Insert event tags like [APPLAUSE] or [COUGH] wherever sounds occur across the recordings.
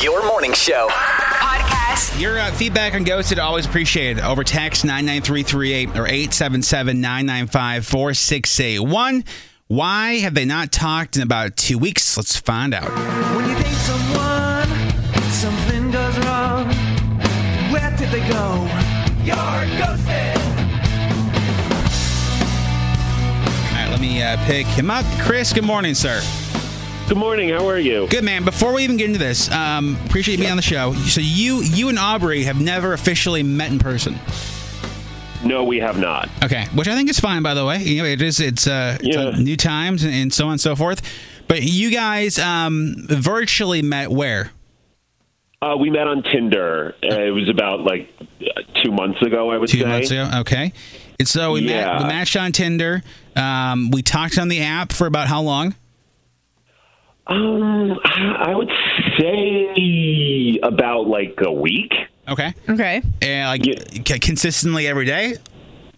Your morning show. Podcast. Your uh, feedback on Ghosted always appreciated. Over text 99338 or 877 995 4681. Why have they not talked in about two weeks? Let's find out. When you date someone, something goes wrong. Where did they go? You're ghosted. All right, let me uh, pick him up. Chris, good morning, sir. Good morning. How are you? Good man. Before we even get into this, um, appreciate you being on the show. So you, you and Aubrey have never officially met in person. No, we have not. Okay, which I think is fine, by the way. You know, it is. It's, uh, it's, uh, new times and, so on and so forth. But you guys um, virtually met where? Uh, we met on Tinder. Uh, it was about like two months ago, I would Two say. months ago. Okay. And so we, met, we matched on Tinder. Um, we talked on the app for about how long? Um, I would say about like a week. Okay. Okay. And like c- consistently every day.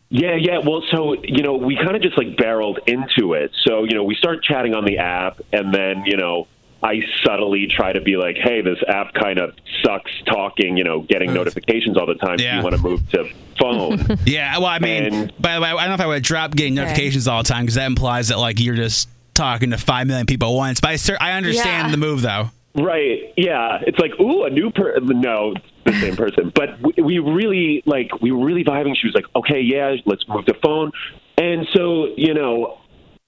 Yeah, yeah. Well, so you know, we kind of just like barreled into it. So you know, we start chatting on the app, and then you know, I subtly try to be like, "Hey, this app kind of sucks talking. You know, getting notifications all the time. Do you want to move to phone?" [LAUGHS] Yeah. Well, I mean, by the way, I don't know if I would drop getting notifications all the time because that implies that like you're just talking to five million people at once. But I, cer- I understand Yeah. the move though. Right. Yeah. It's like, ooh, a new person. No, the same person. But we, we really like we were really vibing. She was like, okay, yeah, let's move the phone. And so you know,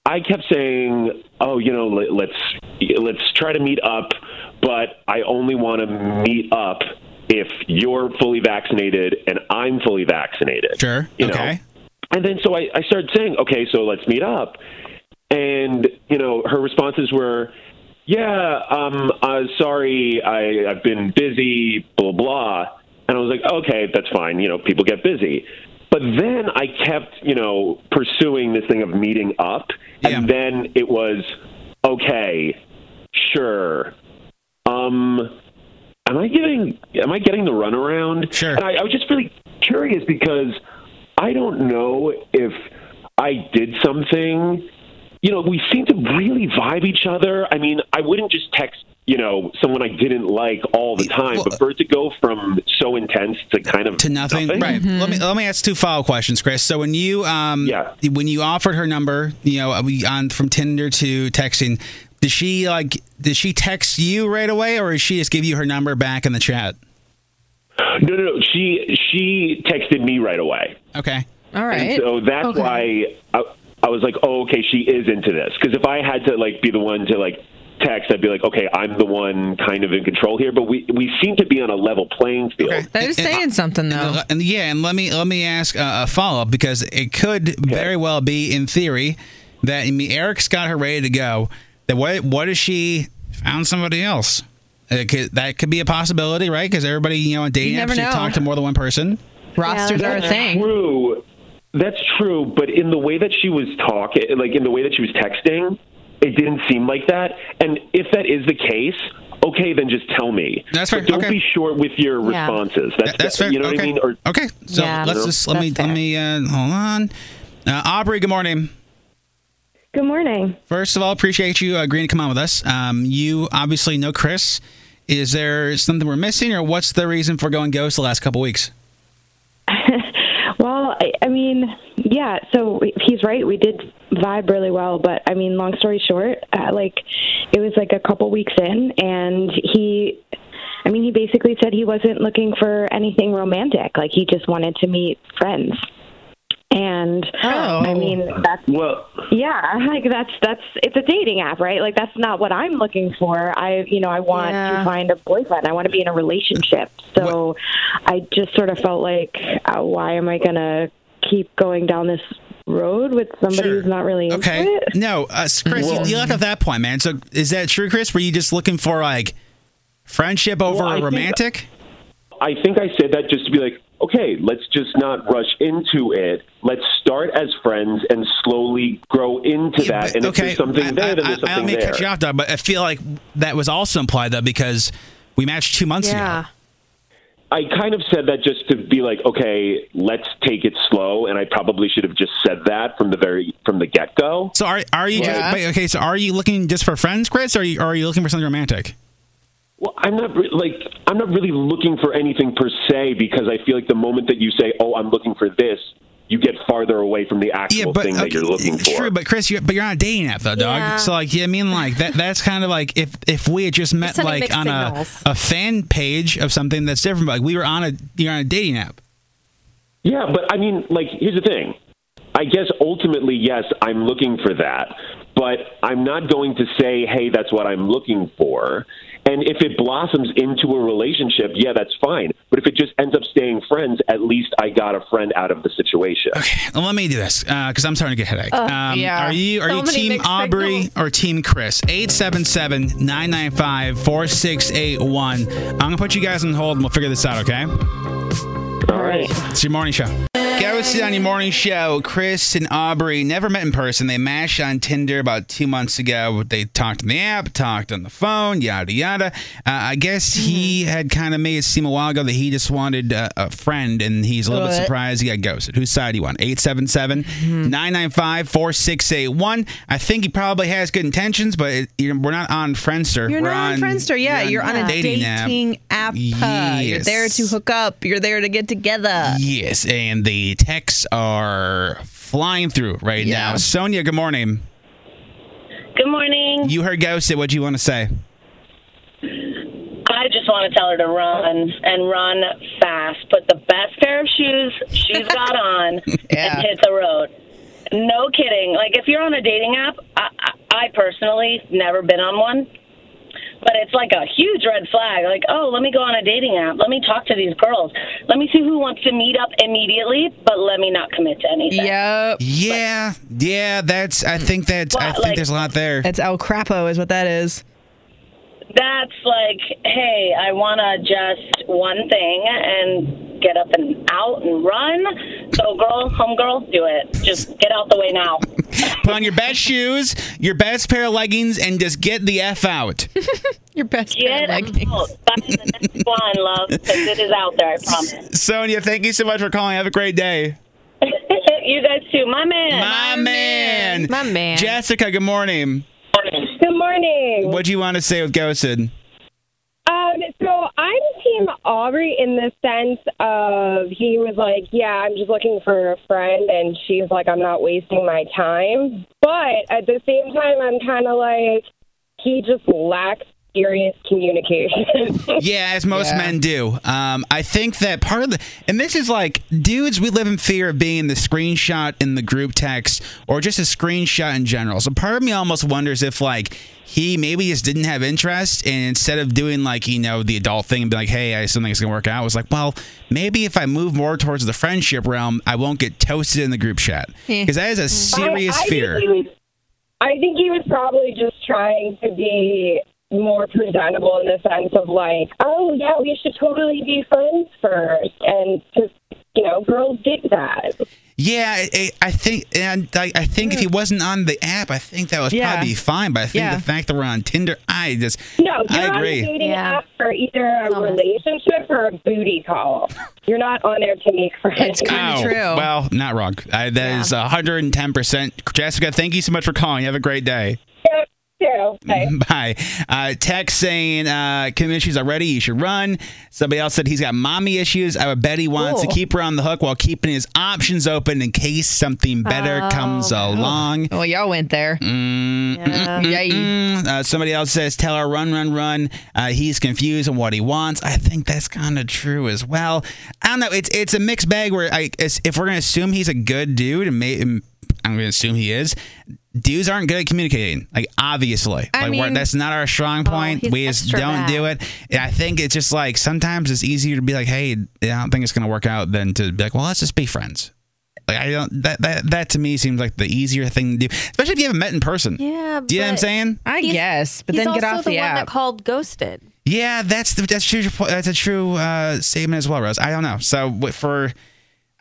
I kept saying, oh, you know, let, let's let's try to meet up, but I only want to meet up if you're fully vaccinated and I'm fully vaccinated. Sure. You know? okay. And then so I, I started saying, okay, so let's meet up. And, you know, her responses were, yeah, um, uh, sorry, I, I've been busy, blah, blah. And I was like, okay, that's fine. You know, people get busy. But then I kept, you know, pursuing this thing of meeting up. And then it was, okay, sure. Um, am I getting, am I getting the runaround? Sure. And I, I was just really curious because I don't know if I did something. You know, we seem to really vibe each other. I mean, I wouldn't just text, you know, someone I didn't like all the time, but for it to go from so intense to kind of to nothing. Right. Let me let me ask two follow questions, Chris. So when you um yeah. when you offered her number, you know, we on from Tinder to texting, did she like did she text you right away, or did she just give you her number back in the chat? No, no, no. She she texted me right away. Okay. All right. And so that's why I, I was like, oh, okay, she is into this. Because if I had to like be the one to like text, I'd be like, okay, I'm the one kind of in control here. But we we seem to be on a level playing field. That is saying something though. And, and yeah, and let me let me ask uh, a follow up because it could very well be in theory that I mean, Eric's got her ready to go. That what what if she found somebody else? It could, that could be a possibility, right? Because everybody, you know, on dating You never apps, you talk to more than one person. Rosters are a That's thing. True. That's true. But in the way that she was talking, like in the way that she was texting, it didn't seem like that. And if that is the case, okay, then just tell me. That's fair. But don't Okay. be short with your Yeah. responses. That's, that's fair. You know okay. what I mean? Or okay. So let's just let me let me uh, hold on. Uh, Aubrey, good morning. Good morning. First of all, appreciate you agreeing to come on with us. Um, you obviously know Chris. Is there something we're missing, or what's the reason for going ghost the last couple weeks? [LAUGHS] Well, I, I mean, yeah. So he's right. We did vibe really well, but I mean, long story short, uh, like it was like a couple weeks in, and he. I mean, he basically said he wasn't looking for anything romantic. Like he just wanted to meet friends. And I mean, that's well, yeah, [LAUGHS] like that's that's it's a dating app, right? Like that's not what I'm looking for. I, you know, I want to find a boyfriend. I want to be in a relationship. So I just sort of felt like, uh, why am I gonna keep going down this road with somebody who's not really into Okay. it? No, uh, Chris, you, you left at that point, man. So is that true, Chris? Were you just looking for like Friendship over Well, I think- romantic? I think I said that just to be like, okay, let's just not rush into it. Let's start as friends and slowly grow into that. And if there's something there, then I, there's I, I don't something mean there. cut you off, Doug, but I feel like that was also implied though because we matched two months ago. I kind of said that just to be like, okay, let's take it slow, and I probably should have just said that from the very from the get go. So are are you Yeah. just, wait, okay? So are you looking just for friends, Chris, or are you, or are you looking for something romantic? Well, I'm not re- like I'm not really looking for anything per se because I feel like the moment that you say, "Oh, I'm looking for this," you get farther away from the actual yeah thing that you're looking for. True, but Chris, you're, but you're on a dating app though, dog. Yeah. So like, yeah, I mean, like that. That's kind of like if if we had just met like mixed on a, a fan page of something that's different. But like we were on a you're on a dating app. Yeah, but I mean, like, here's the thing. I guess ultimately, yes, I'm looking for that, but I'm not going to say, hey, that's what I'm looking for. And if it blossoms into a relationship, yeah, that's fine. But if it just ends up staying friends, at least I got a friend out of the situation. Well, let me do this because I'm starting to get a headache. Uh, um, yeah. Are you are So you team mixed Aubrey or team Chris? 877-995-4681. I'm gonna put you guys on hold and we'll figure this out. Okay. All right. It's your morning show. On your morning show. Chris and Aubrey never met in person. They matched on Tinder about two months ago. They talked on the app, talked on the phone, yada yada. Uh, I guess he had kind of made it seem a while ago that he just wanted uh, a friend, and he's a little bit What? surprised he got ghosted. Whose side do you want? 877-995-4681. I think he probably has good intentions, but it, you know, we're not on Friendster. You're we're not on Friendster. Yeah, you're, on, a dating, app. uh, You're there to hook up. You're there to get together. Yes, and the texts are flying through right now. Sonia, good morning. Good morning. You heard ghosted. What do you want to say? I just want to tell her to run and run fast. Put the best pair of shoes she's got [LAUGHS] on and hit the road. No kidding. Like if you're on a dating app, I, I, I personally never been on one, but it's like a huge red flag. Like, oh, let me go on a dating app. Let me talk to these girls. Let me see who wants to meet up immediately, but let me not commit to anything. Yep. Yeah, yeah. That's. I think that. I think like- there's a lot there. It's El Crapo, is what that is. That's like, hey, I want to just one thing and get up and out and run. So, girl, homegirl, do it. Just get out the way now. Put on your best shoes, your best pair of leggings, and just get the f out. [LAUGHS] Your best Get out. Find the next [LAUGHS] one, love, because it is out there, I promise. Sonia, thank you so much for calling. Have a great day. [LAUGHS] you guys too. My man. My man. My man. Jessica, good morning. Good morning. What do you want to say with ghosted? Um, so I'm Team Aubrey in the sense of he was like, "Yeah, I'm just looking for a friend," and she's like, "I'm not wasting my time." But at the same time, I'm kind of like, he just lacks serious communication. [LAUGHS] Yeah, as most men do. Um, I think that part of the, and this is like, dudes, we live in fear of being the screenshot in the group text or just a screenshot in general. So part of me almost wonders if like he maybe just didn't have interest, and instead of doing like you know the adult thing and be like, hey, I something's gonna work out, was like, well, maybe if I move more towards the friendship realm, I won't get toasted in the group chat because that is a serious I, I fear. Think was, I think he was probably just trying to be more presentable in the sense of like, oh yeah, we should totally be friends first, and just you know, girls dig that. Yeah, I, I- I think, and I, I think if he hmm. wasn't on the app, I think that was Yeah. probably fine. But I think Yeah. the fact that we're on Tinder, I just, No, I you're on a agree. dating app for either a relationship or a booty call. You're not on there to make friends. Oh, Well, not wrong. I, that is 110%. Jessica, thank you so much for calling. You have a great day. Yeah, [LAUGHS] Bye. Bye. Uh, text saying, uh, Kim issues are ready. You should run. Somebody else said he's got mommy issues. I would bet he wants Cool. to keep her on the hook while keeping his options open in case something better Oh. comes along. Well, y'all went there. Mm, Yay. mm, uh, somebody else says, "Tell her run, run, run." Uh, he's confused on what he wants. I think that's kind of true as well. I don't know. It's it's a mixed bag. Where I if we're gonna assume he's a good dude, and may, and I'm gonna assume he is. Dudes aren't good at communicating. Like obviously, I like mean- that's not our strong point. he's we just don't bad. do it. And I think it's just like sometimes it's easier to be like, "Hey, I don't think it's gonna work out," than to be like, "Well, let's just be friends." Like I don't that that that to me seems like the easier thing to do, especially if you haven't met in person. Yeah, Do you know what I'm saying? I guess, but then get off the the one that called ghosted. Yeah, that's the, that's true. That's a true uh, statement as well, Rose. I don't know. So for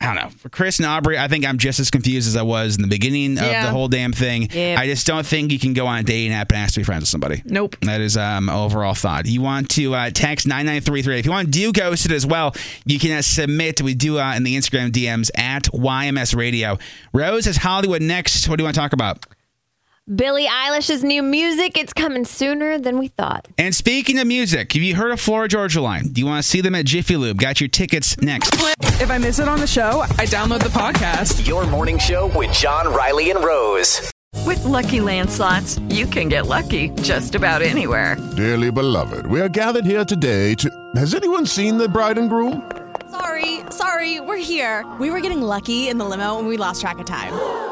I don't know for Chris and Aubrey, I think I'm just as confused as I was in the beginning of Yeah. the whole damn thing. Yeah. I just don't think you can go on a dating app and ask to be friends with somebody. Nope. That is um overall thought. You want to uh, text nine nine three three. If you want to do ghosted as well, you can uh, submit. We do uh, in the Instagram DMs at YMS Radio. Rose is Hollywood next. What do you want to talk about? Billie Eilish's new music, it's coming sooner than we thought. And speaking of music, have you heard of Florida Georgia Line? Do you want to see them at Jiffy Lube? Got your tickets next. If I miss it on the show, I download the podcast. Your morning show with John, Riley, and Rose. With Lucky Land slots, you can get lucky just about anywhere. Dearly beloved, we are gathered here today to. Has anyone seen the bride and groom? Sorry, sorry, we're here. We were getting lucky in the limo and we lost track of time.